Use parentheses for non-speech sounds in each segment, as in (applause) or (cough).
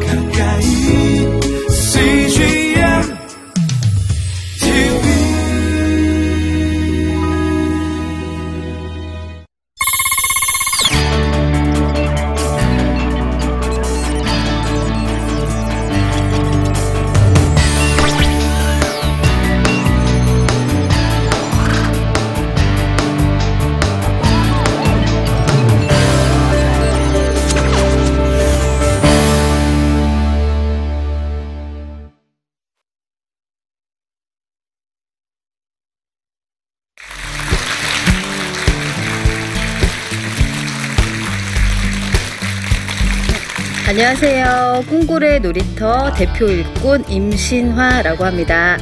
가까 안녕하세요. 꿈고래 놀이터 대표 일꾼 임신화라고 합니다.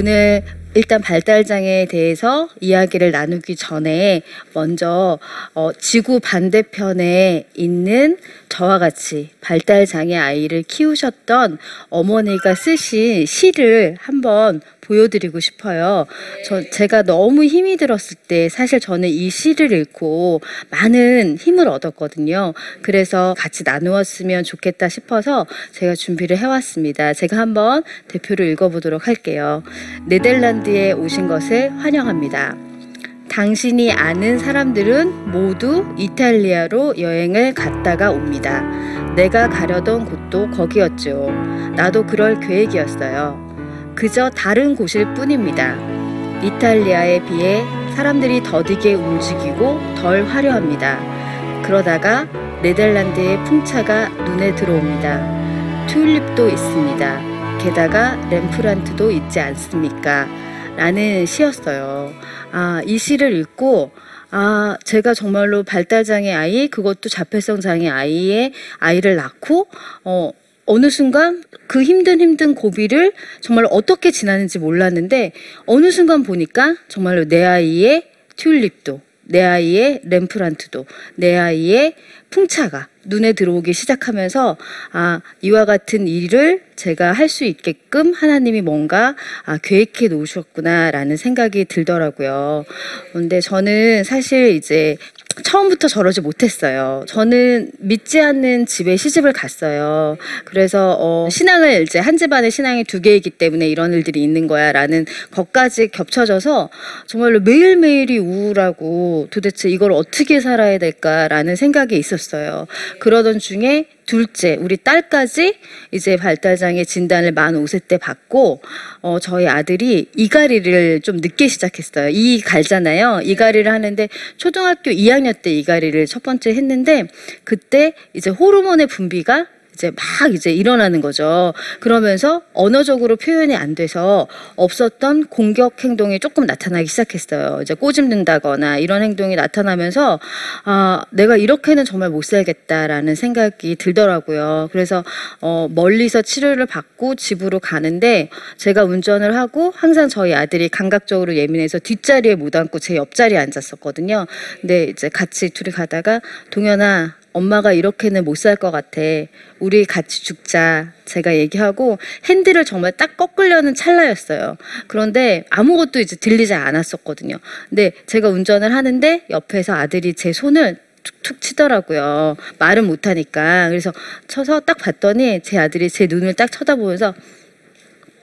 오늘 일단 발달장애에 대해서 이야기를 나누기 전에 먼저 어, 지구 반대편에 있는 저와 같이 발달장애 아이를 키우셨던 어머니가 쓰신 시를 한번 보여드리고 싶어요. 저 제가 너무 힘이 들었을 때 사실 저는 이 시를 읽고 많은 힘을 얻었거든요. 그래서 같이 나누었으면 좋겠다 싶어서 제가 준비를 해왔습니다. 제가 한번 대표를 읽어보도록 할게요. 네덜란드에 오신 것을 환영합니다. 당신이 아는 사람들은 모두 이탈리아로 여행을 갔다가 옵니다. 내가 가려던 곳도 거기였죠. 나도 그럴 계획이었어요. 그저 다른 곳일 뿐입니다. 이탈리아에 비해 사람들이 더디게 움직이고 덜 화려합니다. 그러다가 네덜란드의 풍차가 눈에 들어옵니다. 튤립도 있습니다. 게다가 렘프란트도 있지 않습니까? 라는 시였어요. 아, 이 시를 읽고 아, 제가 정말로 발달장애 아이, 그것도 자폐성 장애 아이의 아이를 낳고, 어, 어느 순간 그 힘든 힘든 고비를 정말 어떻게 지나는지 몰랐는데, 어느 순간 보니까 정말로 내 아이의 튤립도, 내 아이의 렘프란트도, 내 아이의 풍차가 눈에 들어오기 시작하면서 아 이와 같은 일을 제가 할 수 있게끔 하나님이 뭔가 아, 계획해 놓으셨구나라는 생각이 들더라고요. 근데 저는 사실 이제 처음부터 저러지 못했어요. 저는 믿지 않는 집에 시집을 갔어요. 그래서 어, 신앙을 이제 한 집안에 신앙이 두 개이기 때문에 이런 일들이 있는 거야라는 것까지 겹쳐져서 정말로 매일매일이 우울하고 도대체 이걸 어떻게 살아야 될까라는 생각이 있었어요. 그러던 중에 둘째, 우리 딸까지 이제 발달장애 진단을 만 5세 때 받고, 어, 저희 아들이 이갈이를 좀 늦게 시작했어요. 이 갈잖아요. 이갈이를 하는데 초등학교 2학년 때 이갈이를 첫 번째 했는데, 그때 이제 호르몬의 분비가 이제 막 이제 일어나는 거죠. 그러면서 언어적으로 표현이 안 돼서 없었던 공격 행동이 조금 나타나기 시작했어요. 이제 꼬집는다거나 이런 행동이 나타나면서 아, 내가 이렇게는 정말 못 살겠다라는 생각이 들더라고요. 그래서 어, 멀리서 치료를 받고 집으로 가는데 제가 운전을 하고 항상 저희 아들이 감각적으로 예민해서 뒷자리에 못 앉고 제 옆자리에 앉았었거든요. 근데 이제 같이 둘이 가다가 동현아 엄마가 이렇게는 못 살 것 같아. 우리 같이 죽자. 제가 얘기하고 핸들을 정말 딱 꺾으려는 찰나였어요. 그런데 아무것도 이제 들리지 않았었거든요. 근데 제가 운전을 하는데 옆에서 아들이 제 손을 툭툭 치더라고요. 말은 못하니까. 그래서 쳐서 딱 봤더니 제 아들이 제 눈을 딱 쳐다보면서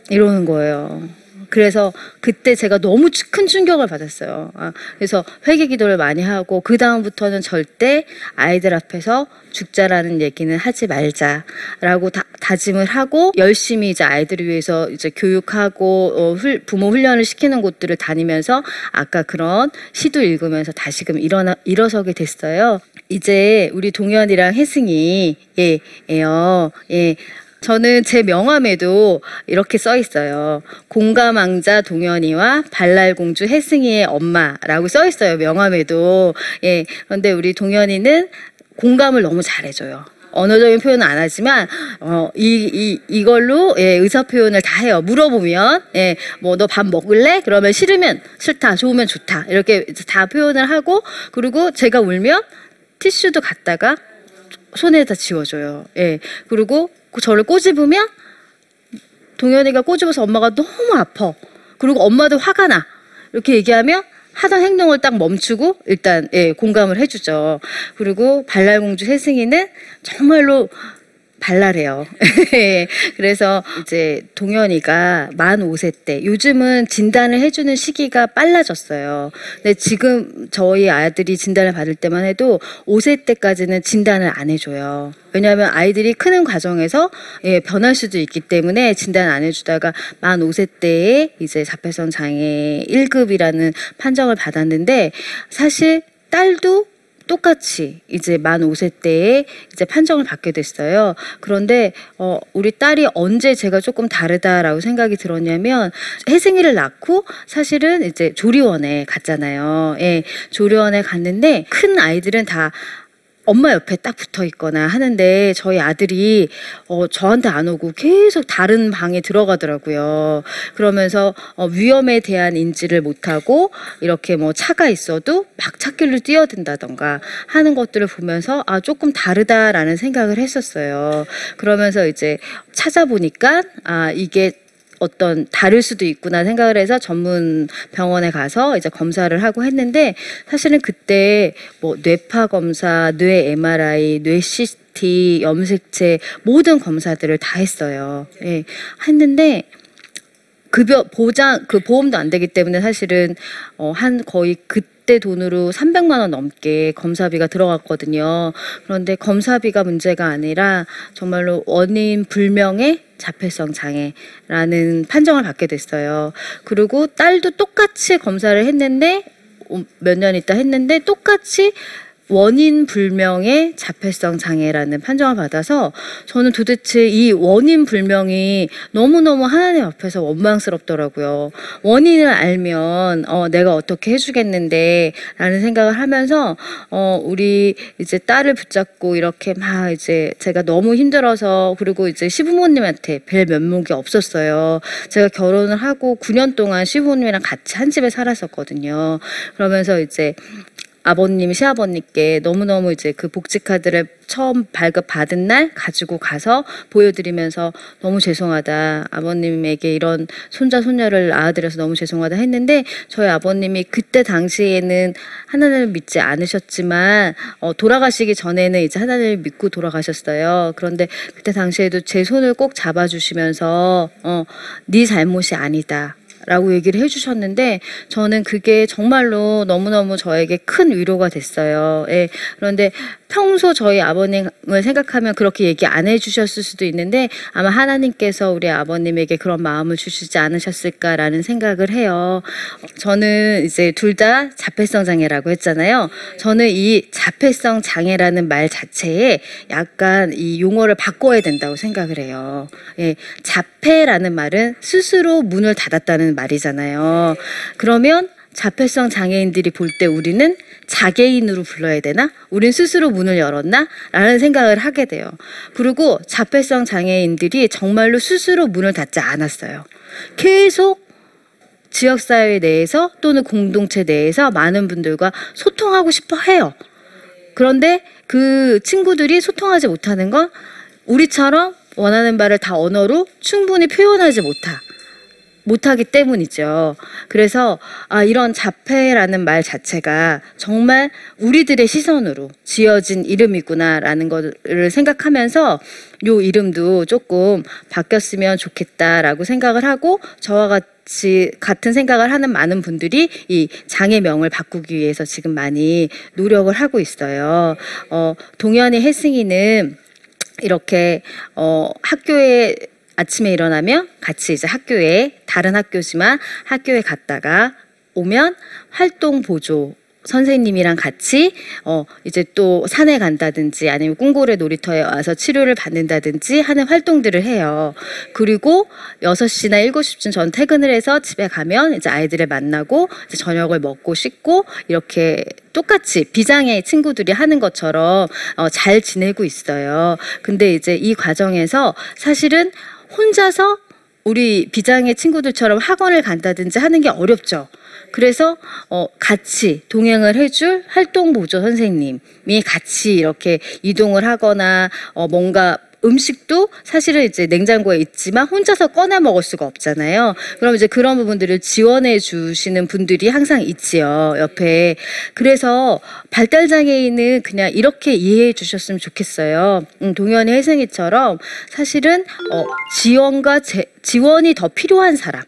이러는 거예요. 그래서 그때 제가 너무 추- 큰 충격을 받았어요. 아, 그래서 회개 기도를 많이 하고 그 다음부터는 절대 아이들 앞에서 죽자라는 얘기는 하지 말자라고 다, 다짐을 하고 열심히 이제 아이들을 위해서 이제 교육하고 어, 훌- 부모 훈련을 시키는 곳들을 다니면서 아까 그런 시도 읽으면서 다시금 일어나 일어서게 됐어요. 이제 우리 동현이랑 혜승이 예, 예요. 예. 저는 제 명함에도 이렇게 써 있어요. 공감왕자 동현이와 발랄공주 혜승이의 엄마라고 써 있어요. 명함에도. 예. 그런데 우리 동현이는 공감을 너무 잘해줘요. 언어적인 표현은 안 하지만 어, 이, 이, 이걸로 예, 의사 표현을 다 해요. 물어보면 예, 뭐너 밥 먹을래? 그러면 싫으면 싫다, 좋으면 좋다 이렇게 다 표현을 하고 그리고 제가 울면 티슈도 갖다가 손에다 지워줘요. 예. 그리고 그 저를 꼬집으면 동현이가 꼬집어서 엄마가 너무 아파. 그리고 엄마도 화가 나. 이렇게 얘기하면 하던 행동을 딱 멈추고 일단 예, 공감을 해주죠. 그리고 발랄공주 혜승이는 정말로 발랄해요. 예, (laughs) 그래서 이제 동현이가 만 5세 때 요즘은 진단을 해주는 시기가 빨라졌어요. 근데 지금 저희 아들이 진단을 받을 때만 해도 5세 때까지는 진단을 안 해줘요. 왜냐하면 아이들이 크는 과정에서 예, 변할 수도 있기 때문에 진단 안 해주다가 만 5세 때에 이제 자폐성 장애 1급이라는 판정을 받았는데 사실 딸도 똑같이 이제 만 5세 때에 이제 판정을 받게 됐어요. 그런데 어 우리 딸이 언제 제가 조금 다르다라고 생각이 들었냐면 혜승이를 낳고 사실은 이제 조리원에 갔잖아요. 예. 조리원에 갔는데 큰 아이들은 다 엄마 옆에 딱 붙어 있거나 하는데 저희 아들이 어, 저한테 안 오고 계속 다른 방에 들어가더라고요. 그러면서 어, 위험에 대한 인지를 못하고 이렇게 뭐 차가 있어도 막 찾길로 뛰어든다던가 하는 것들을 보면서 아 조금 다르다라는 생각을 했었어요. 그러면서 이제 찾아보니까 아 이게 어떤 다를 수도 있구나 생각을 해서 전문 병원에 가서 이제 검사를 하고 했는데 사실은 그때 뭐 뇌파 검사, 뇌 MRI, 뇌 CT, 염색체 모든 검사들을 다 했어요. 예. 했는데 급여 보장 그 보험도 안 되기 때문에 사실은 어 한 거의 그 때 돈으로 300만 원 넘게 검사비가 들어갔거든요. 그런데 검사비가 문제가 아니라 정말로 원인 불명의 자폐성 장애라는 판정을 받게 됐어요. 그리고 딸도 똑같이 검사를 했는데 어, 몇년 있다 했는데 똑같이 원인 불명의 자폐성 장애라는 판정을 받아서 저는 도대체 이 원인 불명이 너무너무 하나님 앞에서 원망스럽더라고요. 원인을 알면 어, 내가 어떻게 해주겠는데 라는 생각을 하면서 어, 우리 이제 딸을 붙잡고 이렇게 막 이제 제가 너무 힘들어서 그리고 이제 시부모님한테 뵐 면목이 없었어요. 제가 결혼을 하고 9년 동안 시부모님이랑 같이 한 집에 살았었거든요. 그러면서 이제 아버님, 시아버님께 너무너무 이제 그 복지 카드를 처음 발급 받은 날 가지고 가서 보여드리면서 너무 죄송하다. 아버님에게 이런 손자, 손녀를 낳아드려서 너무 죄송하다 했는데 저희 아버님이 그때 당시에는 하나님을 믿지 않으셨지만 어, 돌아가시기 전에는 이제 하나님을 믿고 돌아가셨어요. 그런데 그때 당시에도 제 손을 꼭 잡아주시면서 어, 네 잘못이 아니다. 라고 얘기를 해주셨는데 저는 그게 정말로 너무너무 저에게 큰 위로가 됐어요. 예. 그런데 평소 저희 아버님을 생각하면 그렇게 얘기 안 해주셨을 수도 있는데 아마 하나님께서 우리 아버님에게 그런 마음을 주시지 않으셨을까라는 생각을 해요. 저는 이제 둘 다 자폐성 장애라고 했잖아요. 저는 이 자폐성 장애라는 말 자체에 약간 이 용어를 바꿔야 된다고 생각을 해요. 예. 자폐라는 말은 스스로 문을 닫았다는 말이잖아요. 그러면 자폐성 장애인들이 볼 때 우리는 자개인으로 불러야 되나? 우린 스스로 문을 열었나? 라는 생각을 하게 돼요. 그리고 자폐성 장애인들이 정말로 스스로 문을 닫지 않았어요. 계속 지역사회 내에서 또는 공동체 내에서 많은 분들과 소통하고 싶어 해요. 그런데 그 친구들이 소통하지 못하는 건 우리처럼 원하는 바를 다 언어로 충분히 표현하지 못하. 못하기 때문이죠. 그래서 아, 이런 자폐라는 말 자체가 정말 우리들의 시선으로 지어진 이름이구나라는 것을 생각하면서 요 이름도 조금 바뀌었으면 좋겠다라고 생각을 하고 저와 같이 같은 생각을 하는 많은 분들이 이 장애명을 바꾸기 위해서 지금 많이 노력을 하고 있어요. 어, 동현이 혜승이는 이렇게 어, 학교에 아침에 일어나면 같이 이제 학교에 다른 학교지만 학교에 갔다가 오면 활동 보조 선생님이랑 같이 어 이제 또 산에 간다든지 아니면 꿈고래 놀이터에 와서 치료를 받는다든지 하는 활동들을 해요. 그리고 6시나 7시쯤 전 퇴근을 해서 집에 가면 이제 아이들을 만나고 이제 저녁을 먹고 씻고 이렇게 똑같이 비장의 친구들이 하는 것처럼 어, 잘 지내고 있어요. 근데 이제 이 과정에서 사실은 혼자서 우리 비장의 친구들처럼 학원을 간다든지 하는 게 어렵죠. 그래서 어 같이 동행을 해줄 활동 보조 선생님이 같이 이렇게 이동을 하거나 어 뭔가 음식도 사실은 이제 냉장고에 있지만 혼자서 꺼내 먹을 수가 없잖아요. 그럼 이제 그런 부분들을 지원해 주시는 분들이 항상 있지요, 옆에. 그래서 발달 장애인은 그냥 이렇게 이해해 주셨으면 좋겠어요. 음, 동현이 혜승이처럼 사실은 어, 지원과 제, 지원이 더 필요한 사람.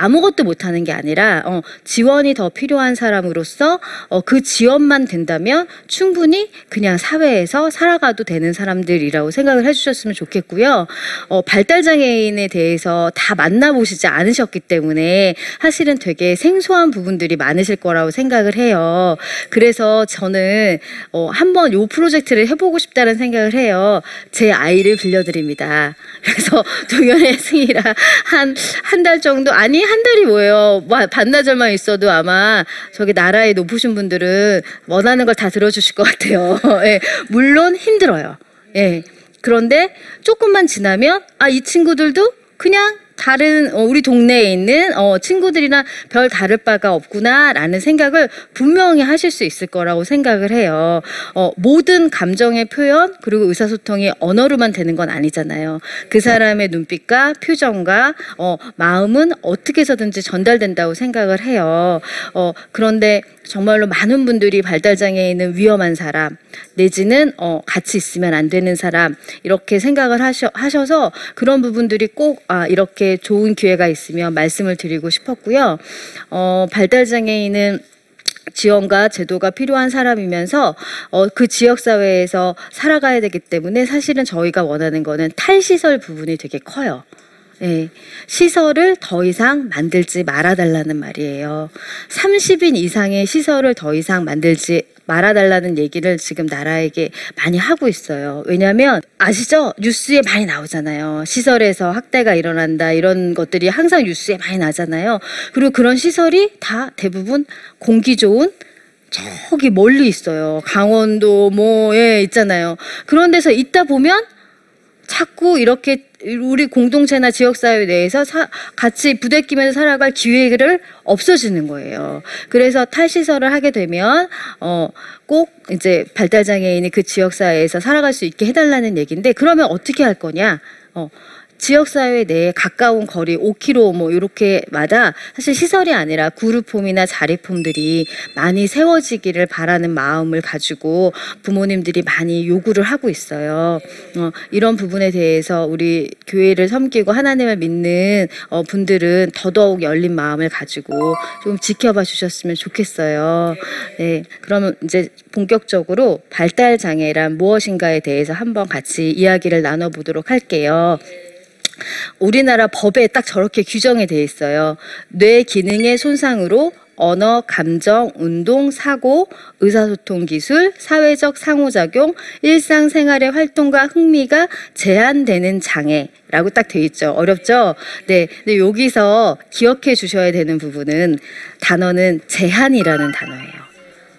아무것도 못하는 게 아니라 어, 지원이 더 필요한 사람으로서 어, 그 지원만 된다면 충분히 그냥 사회에서 살아가도 되는 사람들이라고 생각을 해주셨으면 좋겠고요. 어, 발달 장애인에 대해서 다 만나보시지 않으셨기 때문에 사실은 되게 생소한 부분들이 많으실 거라고 생각을 해요. 그래서 저는 어, 한번 요 프로젝트를 해보고 싶다는 생각을 해요. 제 아이를 빌려드립니다. 그래서 (laughs) 동현의 승이라 한 한 달 정도 아니 한 달이 뭐예요? 와, 반나절만 있어도 아마 저기 나라의 높으신 분들은 원하는 걸 다 들어주실 것 같아요. (laughs) 예, 물론 힘들어요. 예. 그런데 조금만 지나면 아 이 친구들도 그냥 다른 어, 우리 동네에 있는 어, 친구들이나 별 다를 바가 없구나라는 생각을 분명히 하실 수 있을 거라고 생각을 해요. 어, 모든 감정의 표현 그리고 의사소통이 언어로만 되는 건 아니잖아요. 그 사람의 눈빛과 표정과 어, 마음은 어떻게 해서든지 전달된다고 생각을 해요. 어, 그런데 정말로 많은 분들이 발달 장애인은 위험한 사람 내지는 어, 같이 있으면 안 되는 사람 이렇게 생각을 하셔, 하셔서 그런 부분들이 꼭 아, 이렇게 좋은 기회가 있으면 말씀을 드리고 싶었고요. 어, 발달 장애인은 지원과 제도가 필요한 사람이면서 어, 그 지역 사회에서 살아가야 되기 때문에 사실은 저희가 원하는 거는 탈시설 부분이 되게 커요. 예, 시설을 더 이상 만들지 말아달라는 말이에요. 30인 이상의 시설을 더 이상 만들지 말아달라는 얘기를 지금 나라에게 많이 하고 있어요. 왜냐하면 아시죠? 뉴스에 많이 나오잖아요. 시설에서 학대가 일어난다 이런 것들이 항상 뉴스에 많이 나잖아요. 그리고 그런 시설이 다 대부분 공기 좋은 저기 멀리 있어요. 강원도 뭐예 있잖아요. 그런 데서 있다 보면 자꾸 이렇게 우리 공동체나 지역사회 내에서 사, 같이 부대끼면서 살아갈 기회를 없어지는 거예요. 그래서 탈시설을 하게 되면 어, 꼭 이제 발달장애인이 그 지역사회에서 살아갈 수 있게 해달라는 얘기인데 그러면 어떻게 할 거냐? 어, 지역사회 내에 가까운 거리 5km 뭐 이렇게마다 사실 시설이 아니라 구루폼이나 자리폼들이 많이 세워지기를 바라는 마음을 가지고 부모님들이 많이 요구를 하고 있어요. 어, 이런 부분에 대해서 우리 교회를 섬기고 하나님을 믿는 어, 분들은 더더욱 열린 마음을 가지고 좀 지켜봐 주셨으면 좋겠어요. 네, 그러면 이제 본격적으로 발달 장애란 무엇인가에 대해서 한번 같이 이야기를 나눠보도록 할게요. 우리나라 법에 딱 저렇게 규정이 돼 있어요. 뇌 기능의 손상으로 언어, 감정, 운동, 사고, 의사소통 기술, 사회적 상호작용, 일상생활의 활동과 흥미가 제한되는 장애라고 딱 돼 있죠. 어렵죠? 네. 근데 여기서 기억해 주셔야 되는 부분은 단어는 제한이라는 단어예요.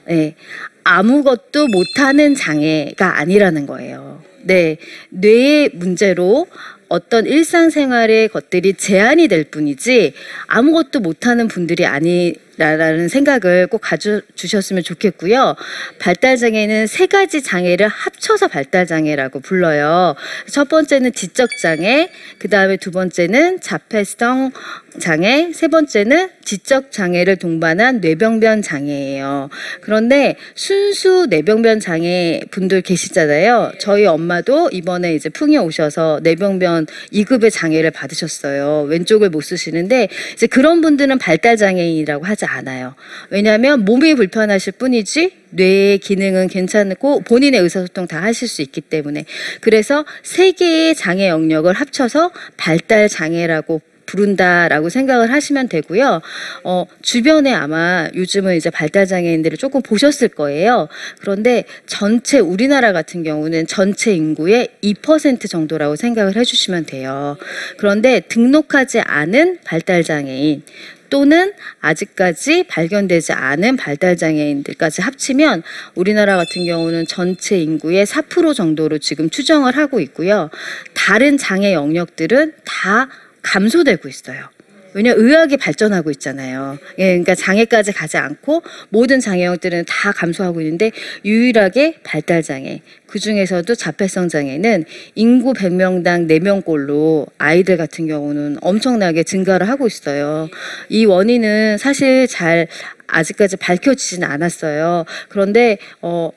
네. 아무것도 못하는 장애가 아니라는 거예요. 네. 뇌의 문제로 어떤 일상생활의 것들이 제한이 될 뿐이지 아무것도 못하는 분들이 아니 라는 생각을 꼭 가져주셨으면 좋겠고요. 발달 장애는 세 가지 장애를 합쳐서 발달 장애라고 불러요. 첫 번째는 지적 장애, 그 다음에 두 번째는 자폐성 장애, 세 번째는 지적 장애를 동반한 뇌병변 장애예요. 그런데 순수 뇌병변 장애 분들 계시잖아요. 저희 엄마도 이번에 이제 풍이 오셔서 뇌병변 2급의 장애를 받으셨어요. 왼쪽을 못 쓰시는데 이제 그런 분들은 발달 장애인이라고 하지 않아요. 왜냐하면 몸이 불편하실 뿐이지 뇌의 기능은 괜찮고 본인의 의사소통 다 하실 수 있기 때문에 그래서 세 개의 장애 영역을 합쳐서 발달 장애라고 부른다라고 생각을 하시면 되고요. 어, 주변에 아마 요즘은 이제 발달 장애인들을 조금 보셨을 거예요. 그런데 전체 우리나라 같은 경우는 전체 인구의 2% 정도라고 생각을 해주시면 돼요. 그런데 등록하지 않은 발달 장애인 또는 아직까지 발견되지 않은 발달 장애인들까지 합치면 우리나라 같은 경우는 전체 인구의 4% 정도로 지금 추정을 하고 있고요. 다른 장애 영역들은 다 감소되고 있어요. 왜냐 의학이 발전하고 있잖아요. 예, 그러니까 장애까지 가지 않고 모든 장애형들은 다 감소하고 있는데 유일하게 발달 장애 그 중에서도 자폐성 장애는 인구 100명당 4명꼴로 아이들 같은 경우는 엄청나게 증가를 하고 있어요. 이 원인은 사실 잘 아직까지 밝혀지진 않았어요. 그런데 어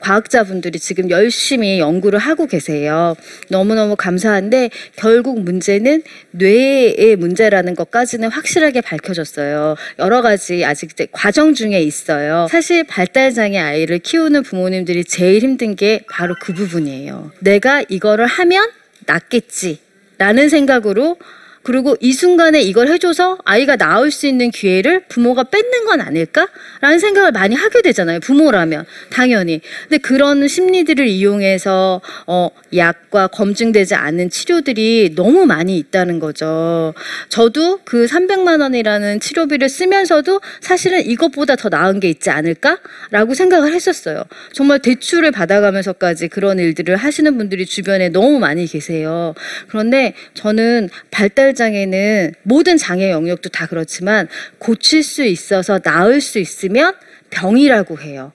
과학자분들이 지금 열심히 연구를 하고 계세요. 너무너무 감사한데 결국 문제는 뇌의 문제라는 것까지는 확실하게 밝혀졌어요. 여러 가지 아직 과정 중에 있어요. 사실 발달장애 아이를 키우는 부모님들이 제일 힘든 게 바로 그 부분이에요. 내가 이거를 하면 낫겠지. 라는 생각으로 그리고 이 순간에 이걸 해줘서 아이가 나을 수 있는 기회를 부모가 뺏는 건 아닐까라는 생각을 많이 하게 되잖아요. 부모라면 당연히. 근데 그런 심리들을 이용해서 어, 약과 검증되지 않은 치료들이 너무 많이 있다는 거죠. 저도 그 300만 원이라는 치료비를 쓰면서도 사실은 이것보다 더 나은 게 있지 않을까라고 생각을 했었어요. 정말 대출을 받아가면서까지 그런 일들을 하시는 분들이 주변에 너무 많이 계세요. 그런데 저는 발달 장애는 모든 장애 영역도 다 그렇지만 고칠 수 있어서 나을 수 있으면 병이라고 해요.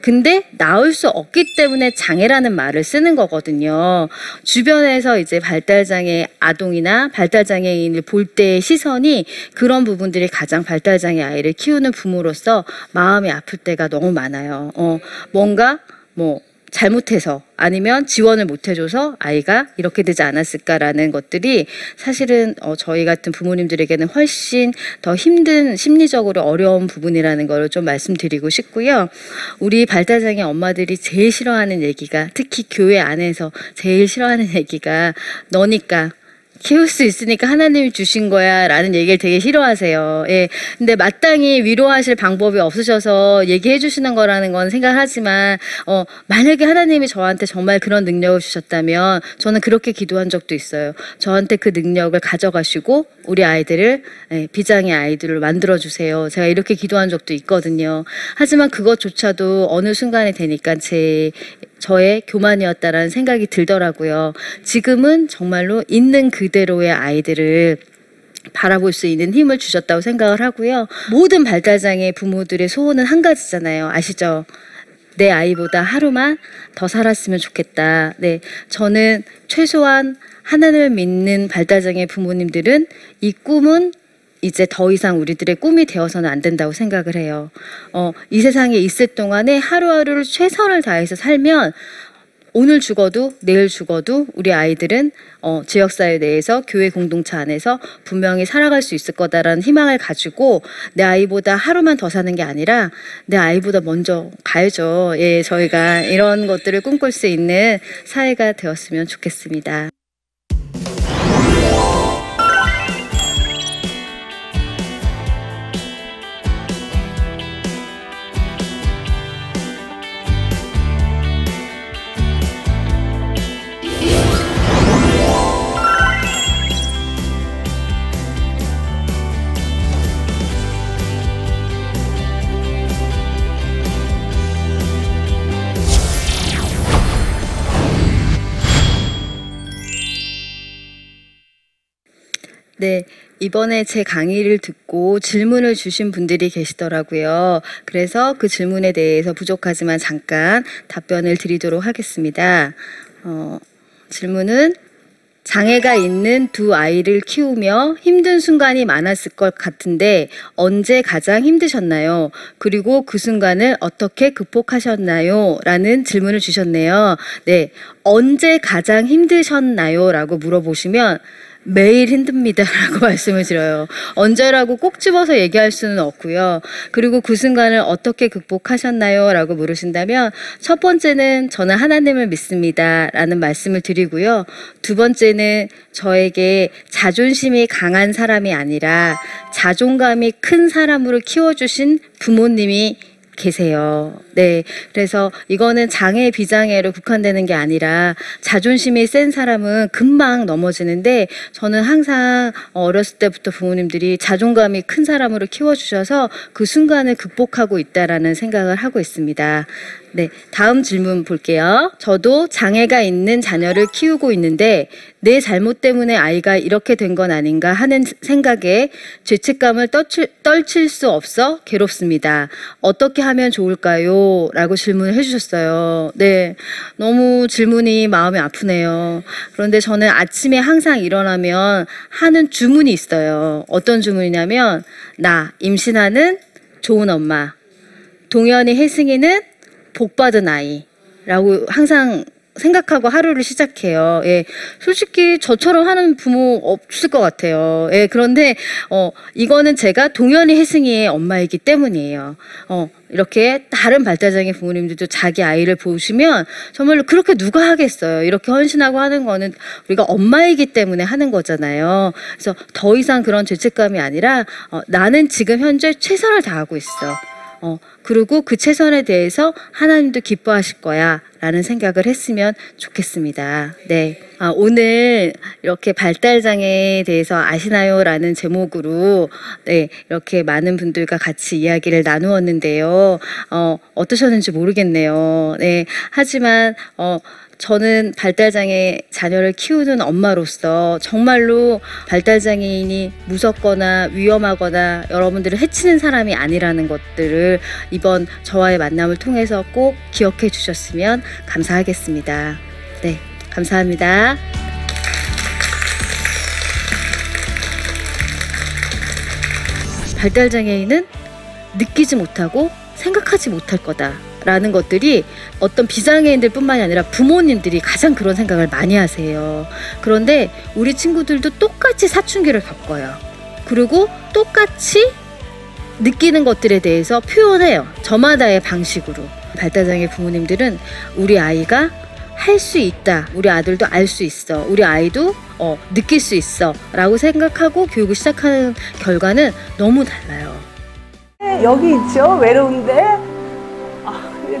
근데 나을 수 없기 때문에 장애라는 말을 쓰는 거거든요. 주변에서 이제 발달장애 아동이나 발달장애인을 볼 때의 시선이 그런 부분들이 가장 발달장애 아이를 키우는 부모로서 마음이 아플 때가 너무 많아요. 어, 뭔가 뭐 잘못해서 아니면 지원을 못 해줘서 아이가 이렇게 되지 않았을까라는 것들이 사실은 어, 저희 같은 부모님들에게는 훨씬 더 힘든 심리적으로 어려운 부분이라는 걸 좀 말씀드리고 싶고요. 우리 발달장애 엄마들이 제일 싫어하는 얘기가 특히 교회 안에서 제일 싫어하는 얘기가 너니까 키울 수 있으니까 하나님이 주신 거야 라는 얘기를 되게 싫어하세요. 예. 근데 마땅히 위로하실 방법이 없으셔서 얘기해 주시는 거라는 건 생각하지만, 어, 만약에 하나님이 저한테 정말 그런 능력을 주셨다면 저는 그렇게 기도한 적도 있어요. 저한테 그 능력을 가져가시고 우리 아이들을, 예, 비장의 아이들을 만들어 주세요. 제가 이렇게 기도한 적도 있거든요. 하지만 그것조차도 어느 순간에 되니까 제 저의 교만이었다라는 생각이 들더라고요. 지금은 정말로 있는 그대로의 아이들을 바라볼 수 있는 힘을 주셨다고 생각을 하고요. 모든 발달장애 부모들의 소원은 한 가지잖아요. 아시죠? 내 아이보다 하루만 더 살았으면 좋겠다. 네. 저는 최소한 하나님을 믿는 발달장애 부모님들은 이 꿈은 이제 더 이상 우리들의 꿈이 되어서는 안 된다고 생각을 해요. 어, 이 세상에 있을 동안에 하루하루를 최선을 다해서 살면 오늘 죽어도 내일 죽어도 우리 아이들은 어, 지역사회 내에서 교회 공동체 안에서 분명히 살아갈 수 있을 거다라는 희망을 가지고 내 아이보다 하루만 더 사는 게 아니라 내 아이보다 먼저 가야죠. 예, 저희가 이런 것들을 꿈꿀 수 있는 사회가 되었으면 좋겠습니다. 네, 이번에 제 강의를 듣고 질문을 주신 분들이 계시더라고요. 그래서 그 질문에 대해서 부족하지만 잠깐 답변을 드리도록 하겠습니다. 어, 질문은 장애가 있는 두 아이를 키우며 힘든 순간이 많았을 것 같은데 언제 가장 힘드셨나요? 그리고 그 순간을 어떻게 극복하셨나요? 라는 질문을 주셨네요. 네. 언제 가장 힘드셨나요? 라고 물어보시면 매일 힘듭니다. 라고 (laughs) 말씀을 드려요. 언제라고 꼭 집어서 얘기할 수는 없고요. 그리고 그 순간을 어떻게 극복하셨나요? 라고 물으신다면 첫 번째는 저는 하나님을 믿습니다. 라는 말씀을 드리고요. 두 번째는 저에게 자존심이 강한 사람이 아니라 자존감이 큰 사람으로 키워주신 부모님이 계세요. 네. 그래서 이거는 장애, 비장애로 국한되는 게 아니라 자존심이 센 사람은 금방 넘어지는데 저는 항상 어렸을 때부터 부모님들이 자존감이 큰 사람으로 키워주셔서 그 순간을 극복하고 있다라는 생각을 하고 있습니다. 네. 다음 질문 볼게요. 저도 장애가 있는 자녀를 키우고 있는데 내 잘못 때문에 아이가 이렇게 된 건 아닌가 하는 생각에 죄책감을 떨칠, 떨칠 수 없어 괴롭습니다. 어떻게 하면 좋을까요? 라고 질문을 해주셨어요. 네. 너무 질문이 마음이 아프네요. 그런데 저는 아침에 항상 일어나면 하는 주문이 있어요. 어떤 주문이냐면, 나, 임신하는 좋은 엄마. 동현이 혜승이는 복받은 아이라고 항상 생각하고 하루를 시작해요. 예. 솔직히 저처럼 하는 부모 없을 것 같아요. 예. 그런데, 어, 이거는 제가 동현이 혜승이의 엄마이기 때문이에요. 어, 이렇게 다른 발달장애 부모님들도 자기 아이를 보시면 정말로 그렇게 누가 하겠어요. 이렇게 헌신하고 하는 거는 우리가 엄마이기 때문에 하는 거잖아요. 그래서 더 이상 그런 죄책감이 아니라, 어, 나는 지금 현재 최선을 다하고 있어. 어, 그리고 그 최선에 대해서 하나님도 기뻐하실 거야. 라는 생각을 했으면 좋겠습니다. 네. 아, 오늘 이렇게 발달장애에 대해서 아시나요? 라는 제목으로, 네, 이렇게 많은 분들과 같이 이야기를 나누었는데요. 어, 어떠셨는지 모르겠네요. 네. 하지만, 어, 저는 발달장애 자녀를 키우는 엄마로서 정말로 발달장애인이 무섭거나 위험하거나 여러분들을 해치는 사람이 아니라는 것들을 이번 저와의 만남을 통해서 꼭 기억해 주셨으면 감사하겠습니다. 네, 감사합니다. 발달장애인은 느끼지 못하고 생각하지 못할 거다. 라는 것들이 어떤 비장애인들 뿐만이 아니라 부모님들이 가장 그런 생각을 많이 하세요. 그런데 우리 친구들도 똑같이 사춘기를 겪어요. 그리고 똑같이 느끼는 것들에 대해서 표현해요. 저마다의 방식으로. 발달장애 부모님들은 우리 아이가 할 수 있다. 우리 아들도 알 수 있어. 우리 아이도 어, 느낄 수 있어. 라고 생각하고 교육을 시작하는 결과는 너무 달라요. 여기 있죠 외로운데 아,